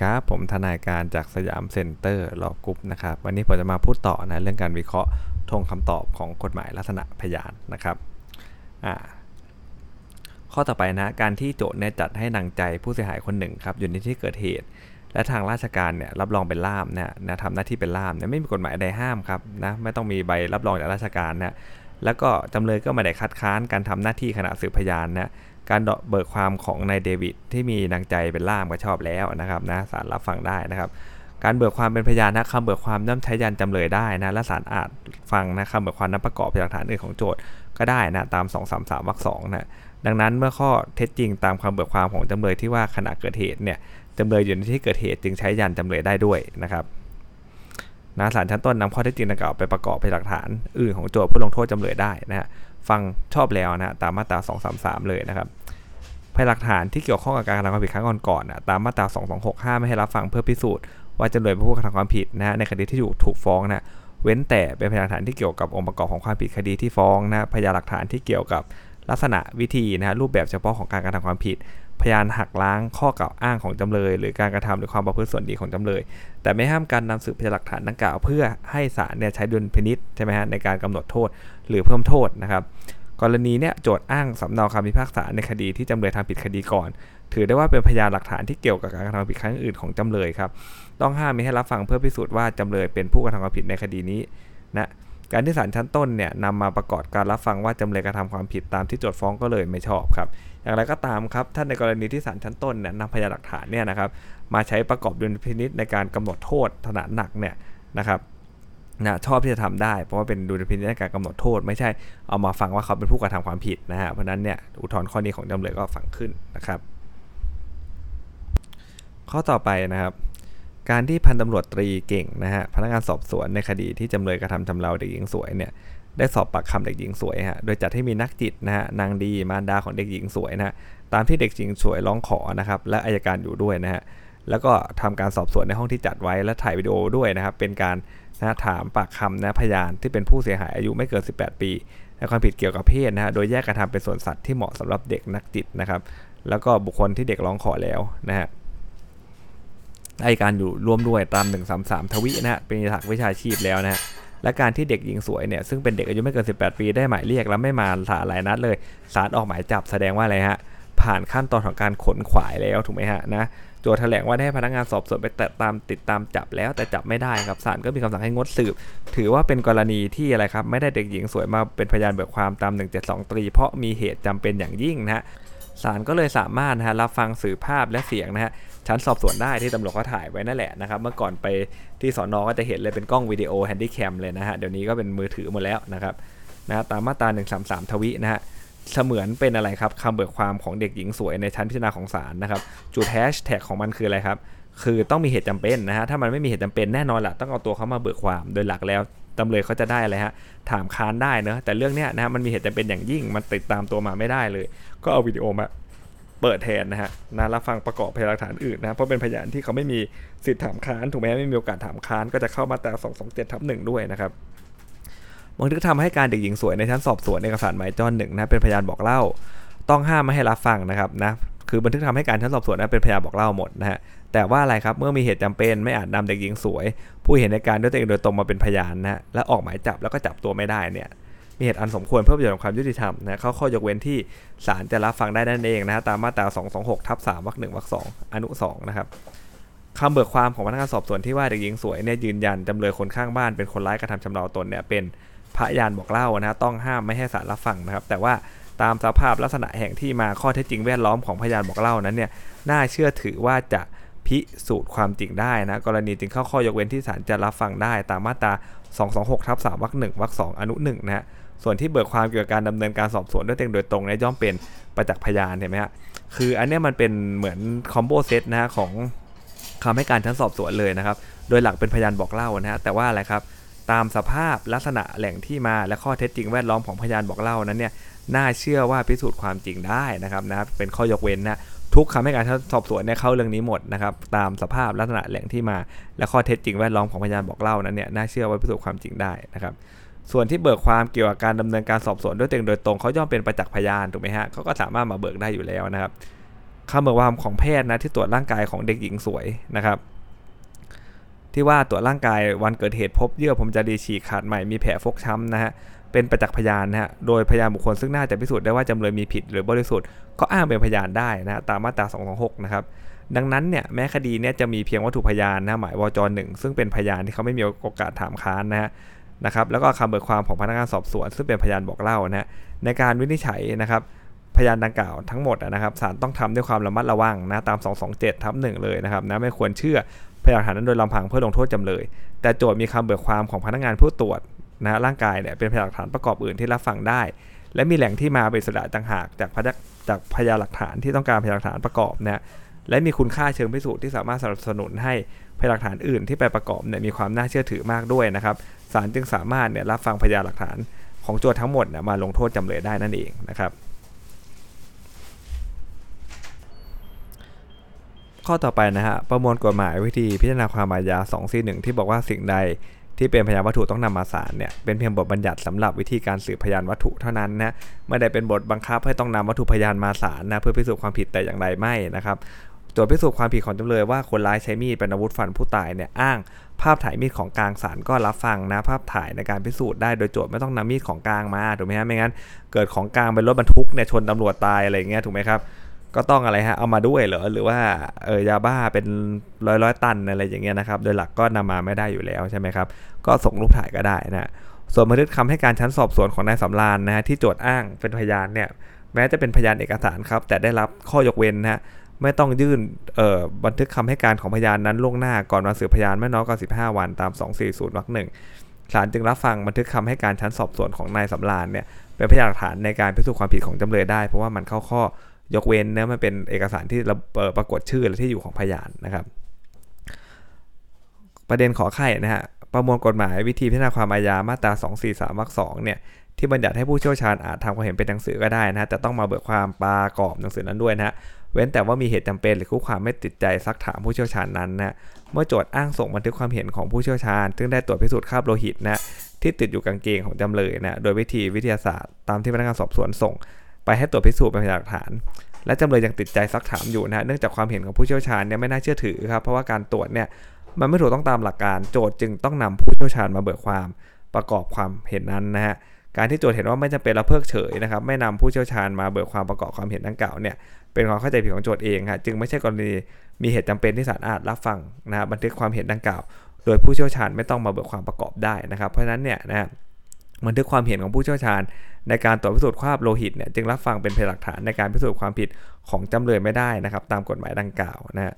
ครับ ผมทนายการจาก Siam Center Law Group นะครับ วันนี้ผมจะมาพูดต่อนะเรื่องการวิเคราะห์ธงคำตอบของกฎหมายลักษณะพยานนะครับข้อต่อไปนะ การที่โจทก์เนี่ยจัดให้นางใจผู้เสียหายคนหนึ่งครับอยู่ในที่เกิดเหตุ และทางราชการเนี่ยรับรองเป็นล่ามเนะนะทำหน้าที่เป็นล่ามเนี่ยไม่มีกฎหมายใดห้ามครับนะไม่ต้องมีใบรับรองจากราชการนะแล้วก็จำเลยก็ไม่ได้คัดค้านการทำหน้าที่ขณะสืบพยานนะ การเบิกความของนายเดวิดที่มีนางใจเป็นล่ามก็ชอบแล้วนะครับนะศาลรับฟังได้นะครับการเบิกความเป็นพยานนะคำเบิกความย่อมใช้ยันจำเลยได้นะและศาลอาจฟังนะคำเบิกความนั้นประกอบพยานหลักฐานอื่นของโจทย์ก็ได้นะตาม 2 3 3วรรคสองนะดังนั้นเมื่อข้อเท็จจริงตามคำเบิกความของจำเลยที่ว่าขณะเกิดเหตุเนี่ยจำเลยอยู่ในที่เกิดเหตุจึงใช้ยันจำเลยได้ด้วยนะครับนะศาลชั้นต้นนำข้อเท็จจริงดังกล่าวไปประกอบพยานหลักฐานอื่นของโจทย์เพื่อลงโทษจำเลยได้นะฮะฟังชอบแล้วนะตามมาตรา233 เลยนะครับ ยานหลักฐานที่เกี่ยวข้องกับการกระทำความผิดครั้งก่อนๆตามมาตรา 2265ไม่ให้รับฟังเพื่อพิสูจน์ว่าจำเลยเป็นผู้กระทำความผิดนะฮะในคดีที่ถูกถูกฟ้องนะเว้นแต่เป็นพยานหลักฐานที่เกี่ยวกับองค์ประกอบของความผิดคดีที่ฟ้องนะพยานหลักฐานที่เกี่ยวกับลักษณะวิธีนะฮะรูปแบบเฉพาะของการกระทำความผิด พยานหักล้างข้อกล่าวอ้างของจำเลย หรือการกระทำหรือความประพฤติส่วนดีของจำเลย แต่ไม่ห้ามการนำสืบพยานหลักฐานดังกล่าว เพื่อให้ศาลเนี่ยใช้ดุลพินิษใช่ไหมฮะในการกำหนดโทษหรือเพิ่มโทษนะครับ กรณีเนี่ยโจทย์อ้างสำเนาคำพิพากษาในคดีที่จำเลยทำผิดคดีก่อน ถือได้ว่าเป็นพยานหลักฐานที่เกี่ยวกับการกระทำผิดครั้งอื่นของจำเลยครับต้องห้ามไม่ให้รับฟังเพื่อพิสูจน์ว่าจำเลยเป็นผู้กระทำความผิดในคดีนี้นะการที่ศาลชั้นต้นเนี่ยนำมาประกอบการรับฟังว่าจำเลยกระทำความผิดตามที่โจทย์ฟ้องก็เลยไม่ชอบครับ อย่างไรก็ตามครับถ้าในกรณีที่ศาลชั้นต้นเนี่ยนำพยานหลักฐานเนี่ยนะครับมาใช้ประกอบดุลพินิษในการกำหนดโทษขนาดหนักเนี่ยนะครับ นะชอบที่จะทำได้ เพราะว่าเป็นดุลพินิจในการกำหนดโทษ ไม่ใช่เอามาฟังว่าเขาเป็นผู้กระทำความผิดนะฮะเพราะนั้นเนี่ยอุทธรณ์ข้อนี้ของจำเลยก็ฟังขึ้นนะครับ ข้อต่อไปนะครับ การที่พันตำรวจตรีเก่งนะฮะพนักงานสอบสวนในคดีที่จำเลยกระทำชำเราเด็กหญิงสวยเนี่ยได้สอบปากคำเด็กหญิงสวยฮะ โดยจัดให้มีนักจิตนะฮะ นางดีมารดาของเด็กหญิงสวยนะฮะ ตามที่เด็กหญิงสวยร้องขอนะครับ และอายการอยู่ด้วยนะฮะ แล้วก็ทำการสอบสวนในห้องที่จัดไว้และถ่ายวิดีโอด้วยนะครับ เป็นการ นะถามปากคำนะพยานที่เป็นผู้เสียหายอายุไม่เกิน 18 ปีในความผิดเกี่ยวกับเพศนะฮะโดยแยกการทำเป็นส่วนสัตว์ที่เหมาะสำหรับเด็กนักจิตนะครับ แล้วก็บุคคลที่เด็กร้องขอแล้วนะฮะอายการอยู่ร่วมด้วยตาม 133 ทวินะฮะเป็นหลักวิชาชีพแล้วนะฮะและการที่เด็กหญิงสวยเนี่ยซึ่งเป็นเด็กอายุไม่เกิน 18 ปีได้หมายเรียกแล้วไม่มาศาลหลายนัดเลยศาลออกหมายจับแสดงว่าอะไรฮะ ผ่านขั้นตอนของการขนขวายแล้วถูกไหมฮะนะโจทแถลงว่าได้พนักงานสอบสวนไปแต่ตามติดตามจับแล้วแต่จับไม่ได้ครับศาลก็มีคำสั่งให้งดสืบ ถือว่าเป็นกรณีที่อะไรครับไม่ได้เด็กหญิงสวยมาเป็นพยานเบิกความตาม 172 ตรี เพราะมีเหตุจำเป็นอย่างยิ่งนะฮะศาลก็เลยสามารถนะฮะรับฟังสื่อภาพและเสียงนะฮะชั้นสอบสวนได้ที่ตำรวจเขาถ่ายไว้นั่นแหละนะครับเมื่อก่อนไปที่สอนอก็จะเห็นเลยเป็นกล้องวิดีโอแฮนดี้แคมเลยนะฮะเดี๋ยวนี้ก็เป็นมือถือหมดแล้วนะครับนะตามมาตรา133 ทวินะฮะ เสมือนเป็นอะไรครับคำเบิกความของเด็กหญิงสวยในชั้นพิจารณาของศาลนะครับจุดแฮชแท็กของมันคืออะไรครับ คือต้องมีเหตุจำเป็นนะฮะถ้ามันไม่มีเหตุจำเป็นแน่นอนแหละต้องเอาตัวเขามาเบิกความโดยหลักแล้วจำเลยเขาจะได้อะไรฮะถามค้านได้เนะแต่เรื่องเนี้ยนะฮะมันมีเหตุจำเป็นอย่างยิ่งมันติดตามตัวมาไม่ได้เลย ก็เอาวิดีโอมาเปิดแทนนะฮะนะรับฟังประกอบพยานหลักฐานอื่นนะเพราะเป็นพยานที่เขาไม่มีสิทธิ์ถามค้านถูกไหมไม่มีโอกาสถามค้านก็จะเข้ามาแต่227ทับหนึ่งด้วยนะครับ บันทึกทำให้การเด็กหญิงสวยในชั้นสอบสวนเอกสารหมายจอนหนึ่งนะเป็นพยานบอกเล่า ต้องห้ามไม่ให้รับฟังนะครับนะคือบันทึกทำให้การชั้นสอบสวนนะเป็นพยานบอกเล่าหมดนะฮะแต่ว่าอะไรครับเมื่อมีเหตุจำเป็นไม่อาจนำเด็กหญิงสวย ผู้เห็นในการด้วยตัวเองโดยตรงมาเป็นพยานนะและออกหมายจับแล้วก็จับตัวไม่ได้เนี่ยมีเหตุอันสมควรเพื่อประโยชน์ของความยุติธรรมนะเขาข้อยกเว้นที่ศาลจะรับฟังได้นั่นเองนะฮะตามมาตรา 226ทับ3วรรคหนึ่งวรรคสองอนุ2นะครับคำเบิกความของพนักงานสอบสวนที่ว่าเด็กหญิงสวยเนี่ยยืนยันจำเลยคนข้างบ้านเป็นคนร้ายกระทำชำเราตนเนี่ยเป็น พระยานบอกเล่านะต้องห้ามไม่ให้ศาลรับฟังนะครับ แต่ว่าตามสภาพลักษณะแห่งที่มาข้อเท็จจริงแวดล้อมของพยานบอกเล่านั้นเนี่ยน่าเชื่อถือว่าจะพิสูจน์ความจริงได้นะกรณีจึงเข้าข้อยกเว้นที่ศาลจะรับฟังได้ ตามมาตรา 226ทับ3วรรคหนึ่งวรรคสองอนุ1นะฮะส่วนที่เบิกความเกี่ยวกับการดำเนินการสอบสวนด้วยตนโดยตรงเนี่ยย่อมเป็นประจักษ์พยานเห็นไหมฮะคืออันนี้มันเป็นเหมือนคอมโบเซตนะฮะของคำให้การชั้นสอบสวนเลยนะครับ โดยหลักเป็นพยานบอกเล่านะฮะแต่ว่าอะไรครับ ตามสภาพลักษณะแหล่งที่มาและข้อเท็จจริงแวดล้อมของพยานบอกเล่านั้นเนี่ยน่าเชื่อว่าพิสูจน์ความจริงได้นะครับนะเป็นข้อยกเว้นนะทุกคำให้การสอบสวนเนี่ยเข้าเรื่องนี้หมดนะครับตามสภาพลักษณะแหล่งที่มา และข้อเท็จจริงแวดล้อมของพยานบอกเล่านั้นเนี่ยน่าเชื่อว่าพิสูจน์ความจริงได้นะครับส่วนที่เบิกความเกี่ยวกับการดำเนินการสอบสวนด้วยตัวเองโดยตรงเขาย่อมเป็นประจักษ์พยานถูกไหมฮะเขาก็สามารถมาเบิกได้อยู่แล้วนะครับคำเบิกความของแพทย์นะที่ตรวจร่างกายของเด็กหญิงสวยนะครับ ที่ว่าตรวจร่างกายวันเกิดเหตุพบเยื่อผมจะดีฉีกขาดใหม่มีแผลฟกช้ำนะฮะเป็นประจักษ์พยานนะฮะ โดยพยานบุคคลซึ่งน่าจะพิสูจน์ได้ว่าจำเลยมีผิดหรือบริสุทธิ์ก็อ้างเป็นพยานได้นะฮะตามมาตรา 226 นะครับ ดังนั้นเนี่ยแม้คดีเนี่ยจะมีเพียงวัตถุพยานนะหมายวจหนึ่งซึ่งเป็นพยานที่เขาไม่มีโอกาสถามค้านนะฮะนะครับแล้วก็คำเบิกความของพนักงานสอบสวน ซึ่งเป็นพยานบอกเล่านะฮะในการวินิจฉัยนะครับ พยานดังกล่าวทั้งหมดนะครับศาลต้องทำด้วยความระมัดระวังนะตาม 227ทับหนึ่งเลยนะครับนะไม่ควรเชื่อพยานหลักฐานนั้นโดยลำพังเพื่อลงโทษจำเลย แต่โจทย์มีคำเบิกความของพนักงานผู้ตรวจนะร่างกายเนี่ยเป็นพยานหลักฐานประกอบอื่นที่รับฟังได้ และมีแหล่งที่มาเป็นสุดต่างหากจากพยานจากพยานหลักฐานที่ต้องการพยานหลักฐานประกอบนะและมีคุณค่าเชิงพิสูจน์ที่สามารถสนับสนุนให้พยานหลักฐานอื่นที่ไปประกอบเนี่ยมีความน่าเชื่อถือมากด้วยนะครับศาลจึงสามารถเนี่ยรับฟังพยานหลักฐานของโจทย์ทั้งหมดเนี่ยมาลงโทษจำเลยได้นั่นเองนะครับ ข้อต่อไปนะฮะประมวลกฎหมายวิธีพิจารณาความอาญา2 4 1 ที่บอกว่าสิ่งใดที่เป็นพยานวัตถุต้องนำมาศาลเนี่ยเป็นเพียงบทบัญญัติสำหรับวิธีการสืบพยานวัตถุเท่านั้นนะไม่ได้เป็นบทบังคับให้ต้องนำวัตถุพยานมาศาลนะเพื่อพิสูจน์ความผิดแต่อย่างใดไม่นะครับโจทย์พิสูจน์ความผิดของจำเลยว่าคนร้ายใช้มีดเป็นอาวุธฟันผู้ตายเนี่ยอ้างภาพถ่ายมีดของกลางศาลก็รับฟังนะภาพถ่ายในการพิสูจน์ได้โดยโจทย์ไม่ต้องนำมีดของกลางมาถูกไหมฮะไม่งั้นเกิดของกลางเป็นรถบรรทุกเนี่ยชนตำรวจตายอะไรอย่างเงี้ยถูกไหมครับ ก็ต้องอะไรฮะเอามาด้วยเหรอหรือว่าเออยาบ้าเป็นร้อยร้อยตันอะไรอย่างเงี้ยนะครับ โดยหลักก็นำมาไม่ได้อยู่แล้วใช่ไหมครับ ก็ส่งรูปถ่ายก็ได้นะส่วนบันทึกคำให้การชั้นสอบสวนของนายสำราญนะฮะที่โจทย์อ้างเป็นพยานเนี่ยแม้จะเป็นพยานเอกสารครับ แต่ได้รับข้อยกเว้นนะฮะไม่ต้องยื่นบันทึกคำให้การของพยานนั้นล่วงหน้าก่อนวันสืบพยานไม่น้อยกว่า15 วันตาม 240วรรคหนึ่งศาลจึงรับฟังบันทึกคำให้การชั้นสอบสวนของนายสำราญเนี่ยเป็นพยานหลักฐานในการพิสูจน์ความผิดของจำเลยได้ เพราะว่ามันเข้าข้อ ยกเว้นเนื้อมันเป็นเอกสารที่ปรากฏชื่อและที่อยู่ของพยานนะครับ ประเด็นขอไข่นะฮะประมวลกฎหมายวิธีพิจารณาความอาญามาตรา243วรรคสองเนี่ยที่บัญญัติให้ผู้เชี่ยวชาญอาจทำความเห็นเป็นหนังสือก็ได้นะแต่ต้องมาเบิกความปรากอบหนังสือนั้นด้วยนะฮะเว้นแต่ว่ามีเหตุจำเป็นหรือคู่ความไม่ติดใจซักถามผู้เชี่ยวชาญนั้นนะเมื่อโจทย์อ้างส่งบันทึกความเห็นของผู้เชี่ยวชาญ ซึ่งได้ตรวจพิสูจน์คราบโลหิตนะที่ติดอยู่กางเกงของจำเลยนะโดยวิธีวิทยาศาสตร์ตามที่พนักงานสอบสวนส่ง ไปให้ตรวจพิสูจน์เป็นหลักฐาน และจำเลยยังติดใจซักถามอยู่นะเนื่องจากความเห็นของผู้เชี่ยวชาญเนี่ยไม่น่าเชื่อถือครับเพราะว่าการตรวจเนี่ยมันไม่ถูกต้องตามหลักการโจทย์จึงต้องนำผู้เชี่ยวชาญมาเบิกความประกอบความเห็นนั้นนะฮะการที่โจทย์เห็นว่าไม่จำเป็นละเพิกเฉยนะครับไม่นำผู้เชี่ยวชาญมาเบิกความประกอบความเห็นดังกล่าวเนี่ยเป็นความเข้าใจผิดของโจทย์เองครับจึงไม่ใช่กรณีมีเหตุจำเป็นที่ศาลอาจรับฟังนะบันทึกความเห็นดังกล่าว โดยผู้เชี่ยวชาญไม่ต้องมาเบิกความประกอบได้นะครับ เพราะฉะนั้นเนี่ยนะ บันทึกความเห็นของผู้เชี่ยวชาญ ในการตรวจพิสูจน์คราบโลหิตเนี่ยจึงรับฟังเป็นพยานหลักฐานในการพิสูจน์ความผิดของจำเลยไม่ได้นะครับ ตามกฎหมายดังกล่าวนะฮะ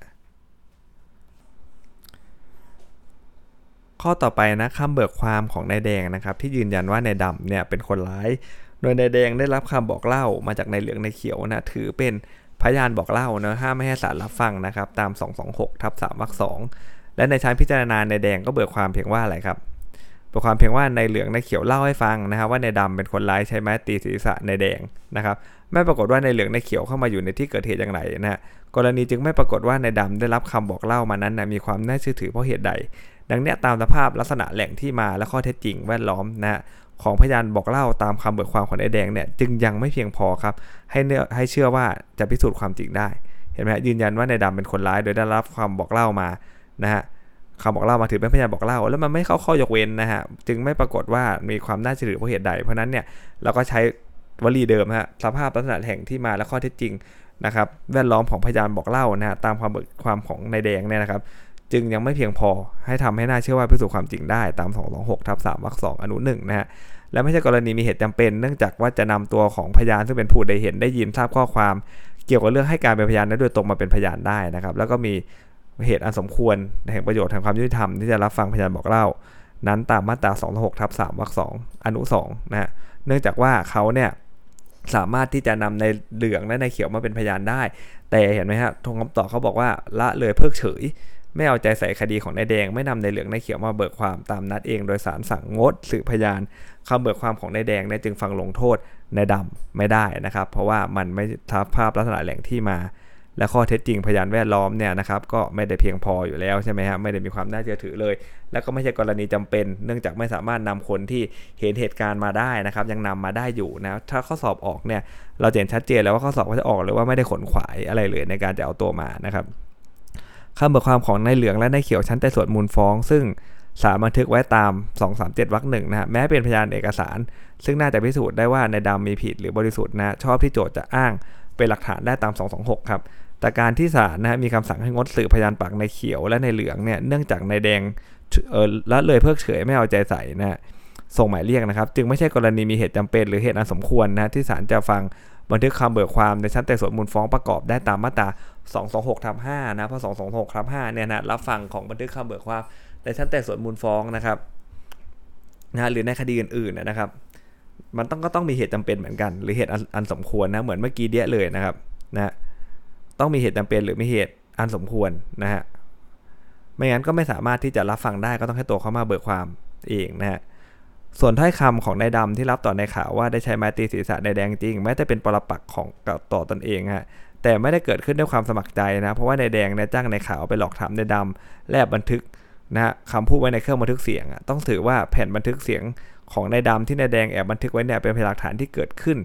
ข้อต่อไปนะคำเบิกความของนายแดงนะครับ ที่ยืนยันว่านายดำเนี่ยเป็นคนร้าย โดยนายแดงได้รับคำบอกเล่ามาจากนายเหลืองนายเขียวนะถือเป็นพยานบอกเล่าเนะห้ามไม่ให้ศาลรับฟังนะครับ ตาม 226ทับ3วรรคสองและในชั้นพิจารณานายแดงก็เบิกความเพียงว่าอะไรครับ บิกความเพียงว่าในเหลืองในเขียวเล่าให้ฟังนะครับว่าในดำเป็นคนร้ายใช้ไม้ตีศีรษะในแดงนะครับไม่ปรากฏว่าในเหลืองในเขียวเข้ามาอยู่ในที่เกิดเหตุอย่างไรนะกรณีจึงไม่ปรากฏว่าในดำได้รับคำบอกเล่ามานั้นนะมีความน่าเชื่อถือเพราะเหตุใด ดังนี้ตามสภาพลักษณะแหล่งที่มาและข้อเท็จจริงแวดล้อมนะของพยานบอกเล่าตามคำเบิกความของนายแดงเนี่ยจึงยังไม่เพียงพอครับให้เนื้อให้เชื่อว่าจะพิสูจน์ความจริงได้ เห็นไหมยืนยันว่านายดำเป็นคนร้ายโดยได้รับความบอกเล่ามานะฮะ คำบอกเล่ามาถือเป็นพยานบอกเล่า แล้วมันไม่เข้าข้อยกเว้นนะฮะจึงไม่ปรากฏว่ามีความน่าเชื่อถือเพราะเหตุใด เพราะนั้นเนี่ยเราก็ใช้วลีเดิมฮะสภาพลักษณะแห่งที่มาและข้อเท็จจริงนะครับแวดล้อมของพยานบอกเล่านะฮะตามความเบิกความของนายแดงเนี่ยนะครับ จึงยังไม่เพียงพอให้ทำให้น่าเชื่อว่าพิสูจน์ความจริงได้ตาม 226ทับ3วรรค2อนุ1นะฮะและไม่ใช่กรณีมีเหตุจำเป็น เนื่องจากว่าจะนำตัวของพยานซึ่งเป็นผู้ใดเห็นได้ยินทราบข้อความ เกี่ยวกับเรื่องให้การเป็นพยานนั้นโดยตรงมาเป็นพยานได้นะครับ แล้วก็มี เหตุอันสมควรแห่งประโยชน์ทางความยุติธรรมที่จะรับฟังพยานบอกเล่า นั้นตามมาตรา206ทับ3วรรค2อนุ2นะฮะเนื่องจากว่าเขาเนี่ยสามารถที่จะนำในเหลืองและในเขียวมาเป็นพยานได้ แต่เห็นไหมฮะทงคำตอบเขาบอกว่าละเลยเพิกเฉย ไม่เอาใจใส่คดีของนายแดง ไม่นำในเหลืองในเขียวมาเบิกความตามนัดเอง โดยสารสั่งงดสืบพยานคำเบิกความของนายแดงเนี่ยจึงฟังลงโทษนายดำไม่ได้นะครับ เพราะว่ามันไม่ทับภาพลักษณะแหล่งที่มา และข้อเท็จจริงพยานแวดล้อมเนี่ยนะครับก็ไม่ได้เพียงพออยู่แล้วใช่ไหมฮะไม่ได้มีความน่าเชื่อถือเลย แล้วก็ไม่ใช่กรณีจำเป็น เนื่องจากไม่สามารถนำคนที่เห็นเหตุการณ์มาได้นะครับ ยังนำมาได้อยู่นะถ้าข้อสอบออกเนี่ยเราเห็นชัดเจนแล้วว่าข้อสอบก็จะออกหรือว่าไม่ได้ขนขวายอะไรเลยในการจะเอาตัวมานะครับคำเบิกความของนายเหลืองและนายเขียวชั้นแต่ส่วนมูลฟ้อง ซึ่งสารบันทึกไว้ตาม 237วรรคหนึ่งนะฮะแม้เป็นพยานเอกสาร ซึ่งน่าจะพิสูจน์ได้ว่าในดำมีผิดหรือบริสุทธิ์นะชอบที่โจทย์จะอ้างเป็นหลักฐานได้ตาม 226 ครับ แต่การที่ศาลนะฮะมีคำสั่งให้งดสืบพยานปากในเขียวและในเหลืองเนี่ยเนื่องจากในแดงเออละเลยเพิกเฉยไม่เอาใจใส่นะส่งหมายเรียกนะครับ จึงไม่ใช่กรณีมีเหตุจำเป็น หรือเหตุอันสมควรนะที่ศาลจะฟังบันทึกคำเบิกความในชั้นไต่สวนมูลฟ้องประกอบได้ตามมาตรา 226ทับ5นะเพราะ226ทับ5เนี่ยนะรับฟังของบันทึกคำเบิกความในชั้นไต่สวนมูลฟ้องนะครับนะหรือในคดีอื่นๆนะครับ มันต้องก็ต้องมีเหตุจำเป็นเหมือนกัน หรือเหตุอันสมควรนะเหมือนเมื่อกี้เดียเลยนะครับนะ ต้องมีเหตุจำเป็นหรือมีเหตุอันสมควรนะฮะไม่งั้นก็ไม่สามารถที่จะรับฟังได้ก็ต้องให้ตัวเขามาเบิกความเองนะฮะส่วนถ้อยคำของนายดำที่รับต่อในข่าวว่าได้ใช้ไม้ตีศีรษะในแดงจริงแม้แต่เป็นปรปักของต่อตนเองฮะแต่ไม่ได้เกิดขึ้นด้วยความสมัครใจนะเพราะว่าในแดงเนี่ยจ้างในข่าวไปหลอกถามในดำและบันทึกนะคำพูดไว้ในเครื่องบันทึกเสียงต้องถือว่าแผ่นบันทึกเสียงของนายดำที่นายแดงแอบบันทึกไว้เนี่ยเป็นพยานหลักฐานที่เกิดขึ้น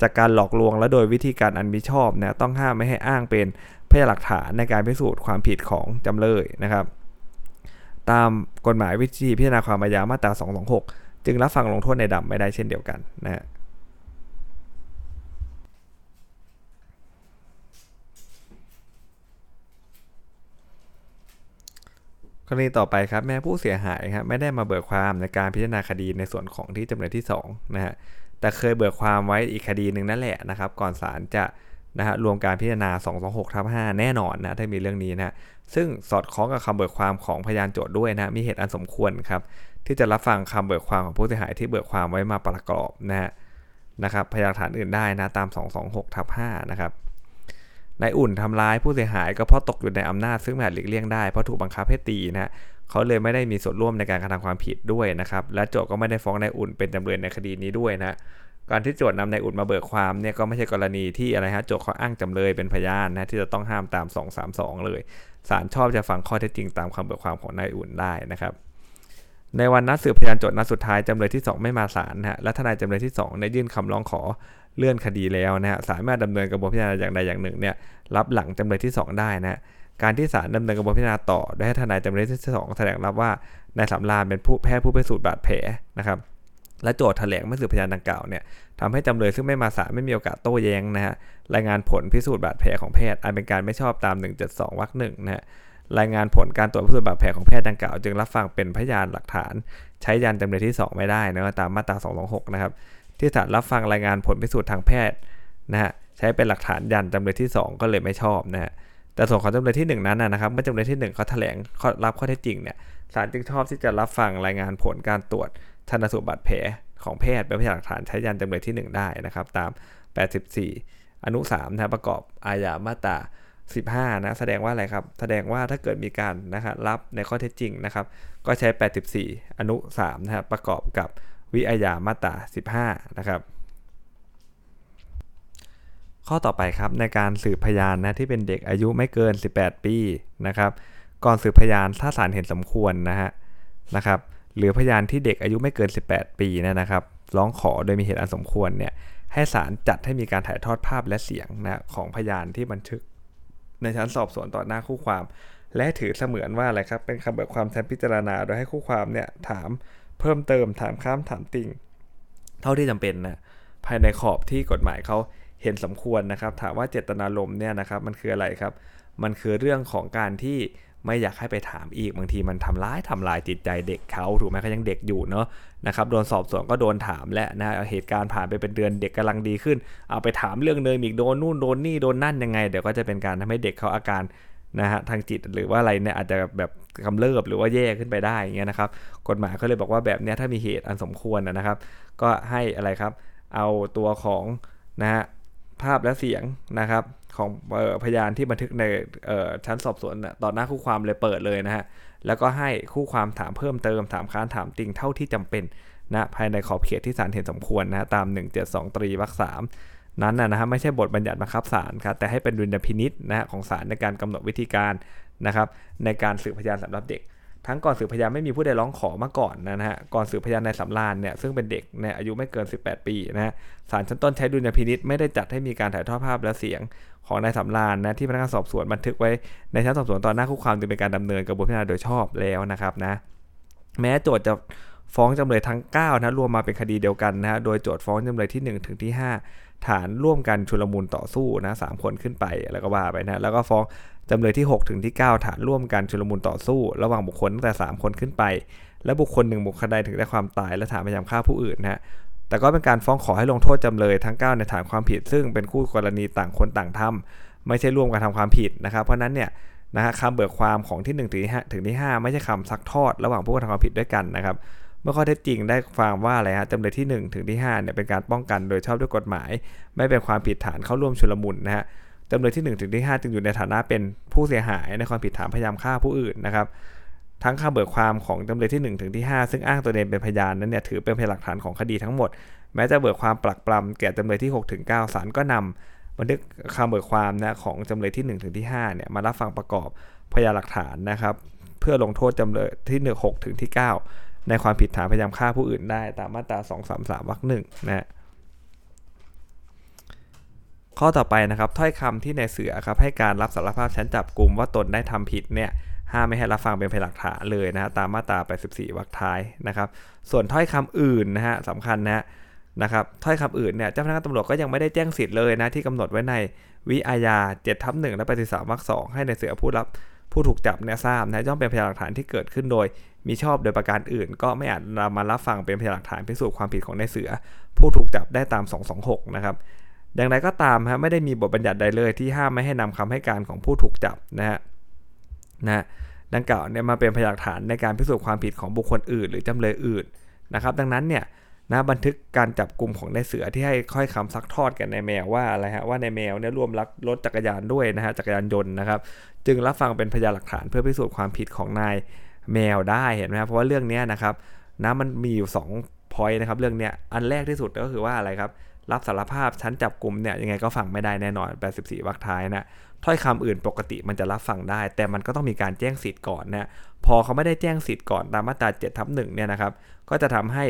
จากการหลอกลวงและโดยวิธีการอันมิชอบนะต้องห้ามไม่ให้อ้างเป็นพยานหลักฐานในการพิสูจน์ความผิดของจำเลยนะครับ ตามกฎหมายวิธีพิจารณาความอาญามาตรา 226 จึงรับฟังลงโทษในดำไม่ได้เช่นเดียวกันนะฮะกรณีต่อไปครับแม่ผู้เสียหายครับไม่ได้มาเบิกความในการพิจารณาคดีในส่วนของที่จำเลยที่2นะฮะ แต่เคยเบิกความไว้อีกคดีหนึ่งนั่นแหละนะครับ ก่อนศาลจะนะฮะรวมการพิจารณา 226ทับ5แน่นอนนะถ้ามีเรื่องนี้นะซึ่งสอดคล้องกับคำเบิกความของพยานโจทย์ด้วยนะมีเหตุอันสมควรครับที่จะรับฟังคำเบิกความของผู้เสียหายที่เบิกความไว้มาประกอบนะฮะนะครับพยานฐานอื่นได้นะตาม 226ทับ5นะครับนายอุ่นทำร้ายผู้เสียหายก็เพราะตกอยู่ในอำนาจซึ่งไม่อาจหลีกเลี่ยงได้เพราะถูกบังคับให้ตีนะ เขาเลยไม่ได้มีส่วนร่วมในการกระทำความผิดด้วยนะครับ และโจทก็ไม่ได้ฟ้องนายอุ่นเป็นจำเลยในคดีนี้ด้วยนะการที่โจทนำนายอุ่นมาเบิกความเนี่ยก็ไม่ใช่กรณีที่อะไรฮะโจทเขาอ้างจำเลยเป็นพยานนะที่จะต้องห้ามตาม 232 เลยศาลชอบจะฟังข้อเท็จจริงตามคำเบิกความของนายอุ่นได้นะครับ ในวันนัดสืบพยานโจทนัดสุดท้ายจำเลยที่ 2 ไม่มาศาลนะฮะและทนายจำเลยที่2เนี่ยยื่นคำร้องขอเลื่อนคดีแล้วนะฮะสามารถดำเนินกระบวนพิจารณาอย่างใดอย่างหนึ่งเนี่ยรับหลังจำเลยที่ 2 ได้นะ การที่ศาลดำเนินกระบวนพิจารณาต่อโดยให้ทนายจำเลยที่2แถลงรับว่านายสำราญเป็นผู้แพทย์ผู้พิสูจน์บาดแผลนะครับและโจทย์แถลงไม่สืบพยานดังกล่าวเนี่ยทำให้จำเลยซึ่งไม่มาศาลไม่มีโอกาสโต้แย้งนะฮะรายงานผลพิสูจน์บาดแผลของแพทย์อันเป็นการไม่ชอบตาม 172วรรคหนึ่งนะฮะรายงานผลการตรวจพิสูจน์บาดแผลของแพทย์ดังกล่าว จึงรับฟังเป็นพยานหลักฐาน ใช้ยันจำเลยที่ 2 ไม่ได้นะตามมาตรา226นะครับที่ศาลรับฟังรายงานผลพิสูจน์ทางแพทย์นะฮะใช้เป็นหลักฐานยันจำเลยที่ 2 ก็เลยไม่ชอบนะฮะ แต่ส่วนของจำเลยที่ 1 นั้นนะครับเมื่อจำเลยที่1เขาแถลงรับข้อเท็จจริงเนี่ยศาลจึงชอบที่จะรับฟังรายงานผลการตรวจชันสูตรบาดแผลของแพทย์เป็นพยานหลักฐานใช้ยันจำเลยที่ 1 ได้นะครับตาม 84 อนุ3นะประกอบอาญามาตรา15 นะแสดงว่าอะไรครับ แสดงว่าถ้าเกิดมีการนะครับรับในข้อเท็จจริงนะครับ ก็ใช้ 84 อนุ3นะครับประกอบกับวิอาญามาตรา15 นะครับ ข้อต่อไปครับในการสืบพยานนะที่เป็นเด็กอายุไม่เกิน 18 ปีนะครับ ก่อนสืบพยานถ้าศาลเห็นสมควรนะฮะนะครับ หรือพยานที่เด็กอายุไม่เกิน 18 ปีนะครับ ร้องขอโดยมีเหตุอันสมควรเนี่ยให้ศาลจัดให้มีการถ่ายทอดภาพและเสียงนะของพยานที่บันทึก ในชั้นสอบสวนต่อหน้าคู่ความ และถือเสมือนว่าอะไรครับเป็นคำเบิกความแทนพิจารณาโดยให้คู่ความเนี่ยถามเพิ่มเติมถามข้ามถามติงเท่าที่จำเป็นนะภายในขอบที่กฎหมายเขา เห็นสมควรนะครับ ถามว่าเจตนารมณ์เนี่ยนะครับมันคืออะไรครับ มันคือเรื่องของการที่ไม่อยากให้ไปถามอีกบางทีมันทำร้ายทำลายจิตใจเด็กเขาถูกไหมเขายังเด็กอยู่เนาะนะครับโดนสอบสวนก็โดนถามและนะเหตุการณ์ผ่านไปเป็นเดือนเด็กกำลังดีขึ้น เอาไปถามเรื่องเดิมอีกโดนนู่นโดนนี่โดนนั่นยังไงเดี๋ยวก็จะเป็นการทำให้เด็กเขาอาการนะฮะทางจิตหรือว่าอะไรเนี่ยอาจจะแบบกำเริบหรือว่าแย่ขึ้นไปได้อย่างเงี้ยนะครับ กฎหมายเขาเลยบอกว่าแบบเนี้ยถ้ามีเหตุอันสมควรนะครับ ก็ให้อะไรครับ เอาตัวของนะฮะ ภาพและเสียงนะครับของพยานที่บันทึกในชั้นสอบสวนต่อหน้าคู่ความเลยเปิดเลยนะฮะแล้วก็ให้คู่ความถามเพิ่มเติมถามค้านถามติงเท่าที่จำเป็นนะภายในขอบเขตที่ศาลเห็นสมควรนะตาม 172 ตรีวรรคสามนั้นนะฮะไม่ใช่บทบัญญัติบังคับศาลครับแต่ให้เป็นดุลยพินิษนะฮะของศาลในการกำหนดวิธีการนะครับในการสืบพยานสำหรับเด็ก ทั้งก่อนสืบพยานไม่มีผู้ใดร้องขอมาก่อนนะฮะ ก่อนสืบพยานในสำรานเนี่ยซึ่งเป็นเด็กในอายุไม่เกิน 18 ปีนะฮะศาลชั้นต้นใช้ดุลยพินิษไม่ได้จัดให้มีการถ่ายทอดภาพและเสียงของนายสำรานนะที่พนักงานสอบสวนบันทึกไว้ในชั้นสอบสวนตอนหน้าคู่ความจึงเป็นการดำเนินกระบวนการโดยชอบแล้วนะครับนะ แม้โจทย์จะ ฟ้องจำเลยทั้ง9นะรวมมาเป็นคดีเดียวกันนะฮะโดยโจทย์ฟ้องจำเลยที่ 1 ถึงที่ 5 ฐานร่วมกันชุลมุนต่อสู้นะสคนขึ้นไปแล้วก็ว่าไปนะแล้วก็ฟ้องจำเลยที่ 6 ถึงที่ 9 ฐานร่วมกันชุลมุนต่อสู้ ระหว่างบุคคลตั้งแต่ 3 คนขึ้นไป และบุคคลหนึ่งบุคคลใดถึงได้ความตายและฐานพยายามฆ่าผู้อื่นนะฮะแต่ก็เป็นการฟ้องขอให้ลงโทษจำเลยทั้ง 9 ในฐานความผิด ซึ่งเป็นคู่กรณีต่างคนต่างทำไม่ใช่ร่วมกันทำความผิดนะครับ เพราะนั้นเนี่ยนะฮะคำเบิกความของที่1ถึงที่5ถึงที่ 5 ไม่ใช่คำซักทอด ระหว่างผู้กระทำความผิดด้วยกันนะครับ เมื่อข้อเท็จจริงได้ความว่าอะไรฮะจำเลยที่ 1 ถึงที่5เนี่ยเป็นการป้องกันโดยชอบด้วยกฎหมาย ไม่เป็นความผิดฐานเข้าร่วมชุลมุนนะฮะจำเลยที่1ถึงที่5จึงอยู่ในฐานะเป็นผู้เสียหายในความผิดฐานพยายามฆ่าผู้อื่นนะครับทั้งคำเบิกความของจำเลยที่1ถึงที่5ซึ่งอ้างตัวเองเป็นพยานนั้นเนี่ยถือเป็นพยานหลักฐานของคดีทั้งหมด แม้จะเบิกความปลักปลำแก่จำเลยที่6ถึง9ศาลก็นำบันทึกคำเบิกความนะของจำเลยที่1ถึงที่5เนี่ยมารับฟังประกอบพยานหลักฐานนะครับเพื่อลงโทษจำเลยที่1 6ถึงที่ 9 ในความผิดฐานพยายามฆ่าผู้อื่นได้ตามมาตรา 233วรรคหนึ่งนะฮะข้อต่อไปนะครับถ้อยคำที่ในเสือครับให้การรับสารภาพชั้นจับกลุ่มว่าตนได้ทำผิดเนี่ยห้ามไม่ให้รับฟังเป็นพยานหลักฐานเลยนะฮะตามมาตรา 84 วรรคท้ายนะครับ ส่วนถ้อยคำอื่นนะฮะสำคัญนะนะครับถ้อยคำอื่นเนี่ยเจ้าพนักงานตำรวจก็ยังไม่ได้แจ้งสิทธิ์เลยนะที่กำหนดไว้ในวิอาญา7ทับ1และ83วรรค2ให้ในเสือผู้รับ ผู้ถูกจับเนี่ยทราบนะย่อมเป็นพยานหลักฐานที่เกิดขึ้นโดยมีชอบโดยประการอื่น ก็ไม่อาจนำมารับฟังเป็นพยานหลักฐานพิสูจน์ความผิดของในเสือ ผู้ถูกจับได้ตาม 226 นะครับอย่างไรก็ตามฮะไม่ได้มีบทบัญญัติใดเลยที่ห้ามไม่ให้นำคำให้การของผู้ถูกจับนะฮะนะดังกล่าวเนี่ยมาเป็นพยานหลักฐานในการพิสูจน์ความผิดของบุคคลอื่น หรือจำเลยอื่นนะครับ ดังนั้นเนี่ย นะบันทึกการจับกลุ่มของนายเสือที่ให้ค่อยคำซักทอดกันในแมวว่าอะไรฮะว่าในแมวเนี่ยร่วมลักรถจักรยานด้วยนะฮะจักรยานยนต์นะครับ จึงรับฟังเป็นพยานหลักฐานเพื่อพิสูจน์ความผิดของนายแมวได้เห็นไหมครับเพราะว่าเรื่องนี้นะครับนะมันมีอยู่2พอยต์นะครับเรื่องเนี้ยอันแรกที่สุดก็คือว่าอะไรครับรับสารภาพชั้นจับกลุ่มเนี่ยยังไงก็ฟังไม่ได้แน่นอน 84วรรคท้ายนะถ้อยคำอื่นปกติมันจะรับฟังได้ แต่มันก็ต้องมีการแจ้งสิทธิ์ก่อนนะพอเขาไม่ได้แจ้งสิทธิ์ก่อนตามมาตรา7ทับ1เนี่ยนะครับก็จะทำให้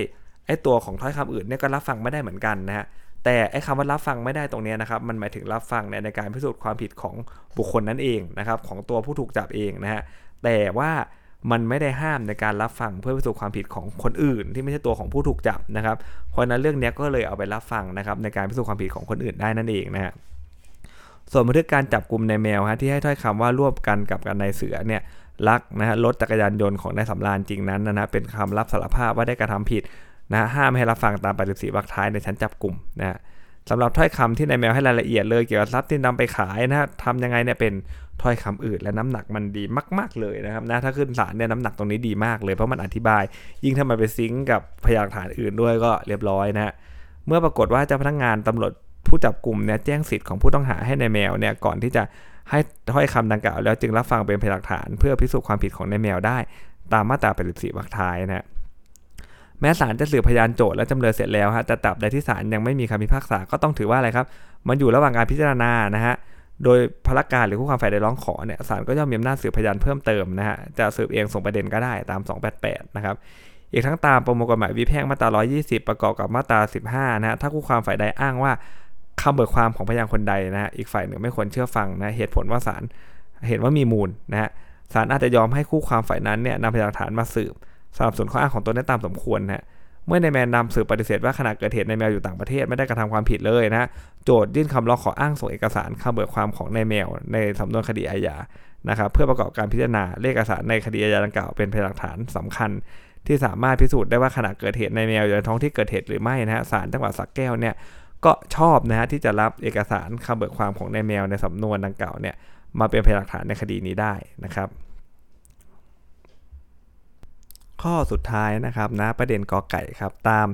ไอ้ตัวของถ้อยคำอื่นเนี่ยก็รับฟังไม่ได้เหมือนกันนะฮะแต่ไอ้คำว่ารับฟังไม่ได้ตรงนี้นะครับมันหมายถึงรับฟังในในการพิสูจน์ความผิดของบุคคลนั้นเองนะครับของตัวผู้ถูกจับเองนะฮะแต่ว่ามันไม่ได้ห้ามในการรับฟังเพื่อพิสูจน์ความผิดของคนอื่น ที่ไม่ใช่ตัวของผู้ถูกจับนะครับเพราะนั้นเรื่องนี้ก็เลยเอาไปรับฟังนะครับในการพิสูจน์ความผิดของคนอื่นได้นั่นเองนะฮะส่วนบันทึกการจับกลุ่มในแมวฮะที่ให้ถ้อยคำว่าร่วมกันกับกันในเสือเนี่ยลักนะฮะรถจักรยานยนต์ของนายสำราญจริงนั้นนะฮะเป็นคำรับสารภาพว่าได้กระทำผิด นะห้ามให้รับฟังตาม84วรรคท้ายในชั้นจับกลุ่มนะฮะสำหรับถ้อยคำที่ในแมวให้รายละเอียดเลยเกี่ยวกับทรัพย์ที่นำไปขายนะทำยังไงเนี่ยเป็นถ้อยคำอื่นและน้ำหนักมันดีมาก ๆเลยนะครับนะถ้าขึ้นศาลเนี่ยน้ำหนักตรงนี้ดีมากเลยเพราะมันอธิบาย ยิ่งถ้ามันไปซิงกับพยานฐานอื่นด้วยก็เรียบร้อยนะเมื่อปรากฏว่าเจ้าพนักงานตำรวจผู้จับกลุ่มเนี่ยแจ้งสิทธิ์ของผู้ต้องหาให้ในแมวเนี่ยก่อนที่จะให้ถ้อยคำดังกล่าวแล้วจึงรับฟังเป็นพยานฐาน เพื่อพิสูจน์ความผิดของในแมวได้ ตามมาตรา84วรรคท้ายนะ แม้ศาลจะสืบพยานโจทย์และจำเลยเสร็จแล้วฮะแต่ตับใดที่ศาลยังไม่มีคำพิพากษาก็ต้องถือว่าอะไรครับ มันอยู่ระหว่างการพิจารณานะฮะโดยพนักการหรือผู้ความฝ่ายใดร้องขอเนี่ยศาลก็ย่อมมีอำนาจสืบพยานเพิ่มเติมนะฮะจะสืบเองส่งประเด็นก็ได้ตาม 288 นะครับอีกทั้งตามประมวลกฎหมายวิแพ่งมาตรา 120 ประกอบกับมาตรา 15 นะฮะถ้าคู่ความฝ่ายใดอ้างว่าคำเบิกความของพยานคนใดนะฮะอีกฝ่ายหนึ่งไม่ควรเชื่อฟังนะเหตุผลว่าศาลเห็นว่ามีมูลนะฮะศาลอาจจะยอมให้คู่ความฝ่ายนั้นเนี่ยนำพยานหลักฐานมาสืบ สนับสนุนข้ออ้างของตนได้ตามสมควรนะเมื่อในแมนนำสืบปฏิเสธว่าขณะเกิดเหตุในแมวอยู่ต่างประเทศไม่ได้กระทำความผิดเลยนะโจทยื่นคำร้องขออ้างส่งเอกสารคำเบิกความของในแมว ในสำนวนคดีอาญานะครับเพื่อประกอบการพิจารณาเลขเอกสารในคดีอาญาดังกล่าวเป็นพยานหลักฐานสำคัญ ที่สามารถพิสูจน์ได้ว่าขณะเกิดเหตุในแมวอยู่ในท้องที่เกิดเหตุหรือไม่นะฮะศาลจังหวัดสักแก้วเนี่ยก็ชอบนะฮะที่จะรับเอกสารคำเบิกความของในแมวในสำนวนดังกล่าวเนี่ยมาเป็นพยานหลักฐานในคดีนี้ได้นะครับ ข้อสุดท้ายนะครับนะประเด็นกอไก่ครับตาม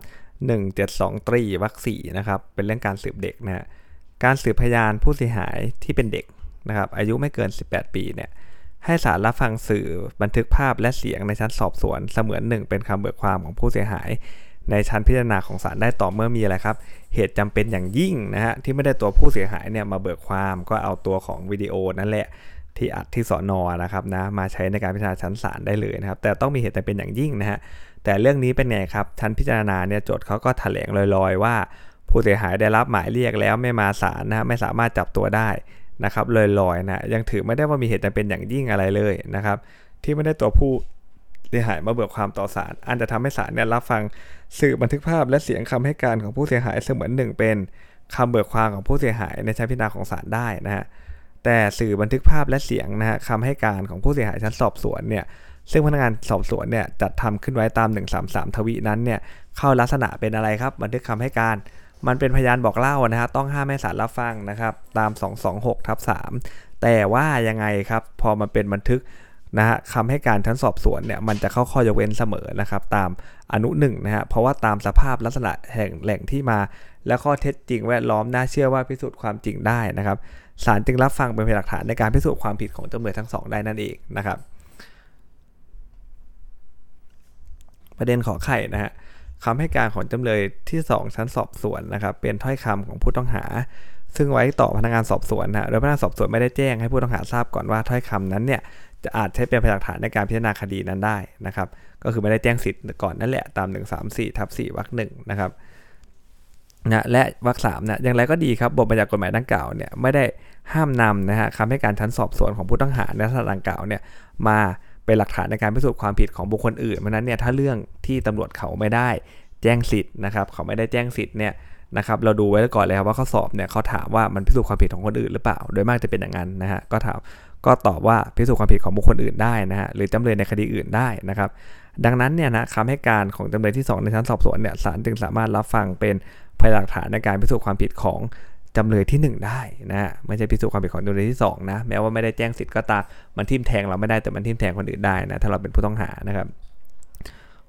172ตรีวรรคสี่นะครับเป็นเรื่องการสืบเด็กนะการสืบพยานผู้เสียหายที่เป็นเด็กนะครับอายุไม่เกิน 18 ปีเนี่ยให้ศาลรับฟังสื่อบันทึกภาพและเสียงในชั้นสอบสวนเสมือนหนึ่งเป็นคำเบิกความของผู้เสียหาย ในชั้นพิจารณาของศาลได้ต่อเมื่อมีอะไรครับ เหตุจำเป็นอย่างยิ่งนะฮะที่ไม่ได้ตัวผู้เสียหายเนี่ยมาเบิกความก็เอาตัวของวิดีโอนั่นแหละ ที่อัดที่สอนอนะครับนะมาใช้ในการพิจารณาชั้นศาลได้เลยนะครับ แต่ต้องมีเหตุจำเป็นอย่างยิ่งนะฮะแต่เรื่องนี้เป็นไงครับชั้นพิจารณาเนี่ยโจทย์เขาก็แถลงลอยๆ ว่า ผู้เสียหายได้รับหมายเรียกแล้วไม่มาศาลนะไม่สามารถจับตัวได้นะครับลอยๆนะยังถือไม่ได้ว่ามีเหตุจำเป็นอย่างยิ่งอะไรเลยนะครับ ที่ไม่ได้ตัวผู้เสียหายมาเบิกความต่อศาลอันจะทำให้ศาลเนี่ยรับฟังสื่อบันทึกภาพและเสียงคำให้การของผู้เสียหายเสมือนหนึ่งเป็นคำเบิกความของผู้เสียหายในชั้นพิจารณาของศาลได้นะฮะ แต่สื่อบันทึกภาพและเสียงนะฮะคำให้การของผู้เสียหายชั้นสอบสวนเนี่ยซึ่งพนักงานสอบสวนเนี่ยจัดทำขึ้นไว้ตาม 133 ทวีนั้นเนี่ยเข้าลักษณะเป็นอะไรครับ บันทึกคำให้การ มันเป็นพยานบอกเล่านะฮะต้องห้ามให้ศาลรับฟังนะครับตาม 226ทับ3แต่ว่ายังไงครับพอมันเป็นบันทึกนะฮะคำให้การชั้นสอบสวนเนี่ยมันจะเข้าข้อยกเว้นเสมอนะครับตามอนุหนึ่งนะฮะเพราะว่าตามสภาพลักษณะแห่งแหล่งที่มา และข้อเท็จจริงแวดล้อมน่าเชื่อว่าพิสูจน์ความจริงได้นะครับ ศาลจึงรับฟังเป็นพยานหลักฐานในการพิสูจน์ความผิดของจำเลยทั้งสองได้นั่นเองนะครับ ประเด็นขอไข่นะฮะคำให้การของจำเลยที่ 2 ชั้นสอบสวนนะครับ เป็นถ้อยคำของผู้ต้องหา ซึ่งไว้ต่อพนักงานสอบสวนนะโดยพนักงานสอบสวนไม่ได้แจ้งให้ผู้ต้องหาทราบก่อนว่าถ้อยคำนั้นเนี่ยจะอาจใช้เป็นพยานหลักฐานในการพิจารณาคดีนั้นได้นะครับ ก็คือไม่ได้แจ้งสิทธิ์ก่อนนั่นแหละตาม 134ทับ4วรรคหนึ่งนะครับนะและวรรคสามนะอย่างไรก็ดีครับบทบัญญัติกฎหมายดังกล่าวเนี่ยไม่ได้ ห้ามนำนะฮะคำให้การชั้นสอบสวนของผู้ต้องหาในลักษณะดังกล่าวเนี่ยมาเป็นหลักฐานในการพิสูจน์ความผิดของบุคคลอื่นเพราะนั้นเนี่ยถ้าเรื่องที่ตำรวจเขาไม่ได้แจ้งสิทธิ์นะครับเขาไม่ได้แจ้งสิทธิ์เนี่ยนะครับเราดูไว้ก่อนเลยครับว่าข้อสอบเนี่ยเขาถามว่ามันพิสูจน์ความผิดของคนอื่นหรือเปล่า โดยมากจะเป็นอย่างนั้นนะฮะก็ถามก็ตอบว่าพิสูจน์ความผิดของบุคคลอื่นได้นะฮะหรือจำเลยในคดีอื่นได้นะครับดังนั้นเนี่ยนะคำให้การของจำเลยที่ 2 ในชั้นสอบสวนเนี่ยศาลจึงสามารถรับฟังเป็นพยานหลักฐานในการพิสูจน์ความผิดของ จำเลยที่ 1 ได้นะฮะไม่ใช่พิสูจน์ความผิดของจำเลยที่ 2 นะ แม้ว่าไม่ได้แจ้งสิทธิ์ก็ตามมันทิ่มแทงเราไม่ได้แต่มันทิ่มแทงคนอื่นได้นะถ้าเราเป็นผู้ต้องหานะครับ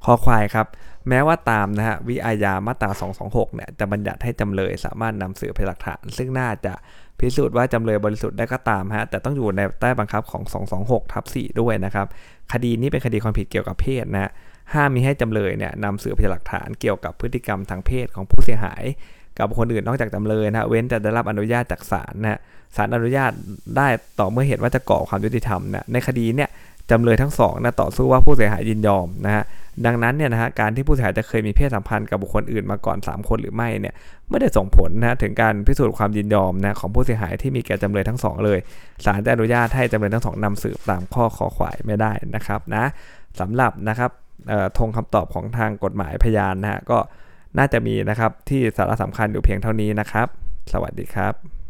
คอควายครับ แม้ว่าตามนะฮะวิอาญามาตรา 226 เนี่ยจะบัญญัติให้จำเลยสามารถนำสืบพยานหลักฐาน ซึ่งน่าจะพิสูจน์ว่าจำเลยบริสุทธิ์ได้ก็ตามฮะแต่ต้องอยู่ในใต้บังคับของ 226 ทับ 4 ด้วยนะครับ คดีนี้เป็นคดีความผิดเกี่ยวกับเพศนะห้ามมีให้จำเลยเนี่ยนำสืบพยานหลักฐานเกี่ยวกับพฤติกรรมทางเพศของผู้เสียหาย กับคนอื่นนอกจากจำเลยนะเว้นแต่ได้รับอนุญาตจากศาลนะศาลอนุญาตได้ต่อเมื่อเห็นว่าจะก่อความยุติธรรมนะในคดีเนี่ยจำเลยทั้งสองนะต่อสู้ว่าผู้เสียหายยินยอมนะฮะดังนั้นเนี่ยนะฮะการที่ผู้เสียหายจะเคยมีเพศสัมพันธ์กับบุคคลอื่นมาก่อน 3 คนหรือไม่เนี่ยไม่ได้ส่งผลนะถึงการพิสูจน์ความยินยอมนะของผู้เสียหายที่มีแก่จำเลยทั้งสองเลยศาลจะอนุญาตให้จำเลยทั้งสองนำสืบตามข้อขอขวายไม่ได้นะครับนะสำหรับนะครับทงคำตอบของทางกฎหมายพยานนะฮะก็ น่าจะมีนะครับที่สาระสำคัญอยู่เพียงเท่านี้นะครับ สวัสดีครับ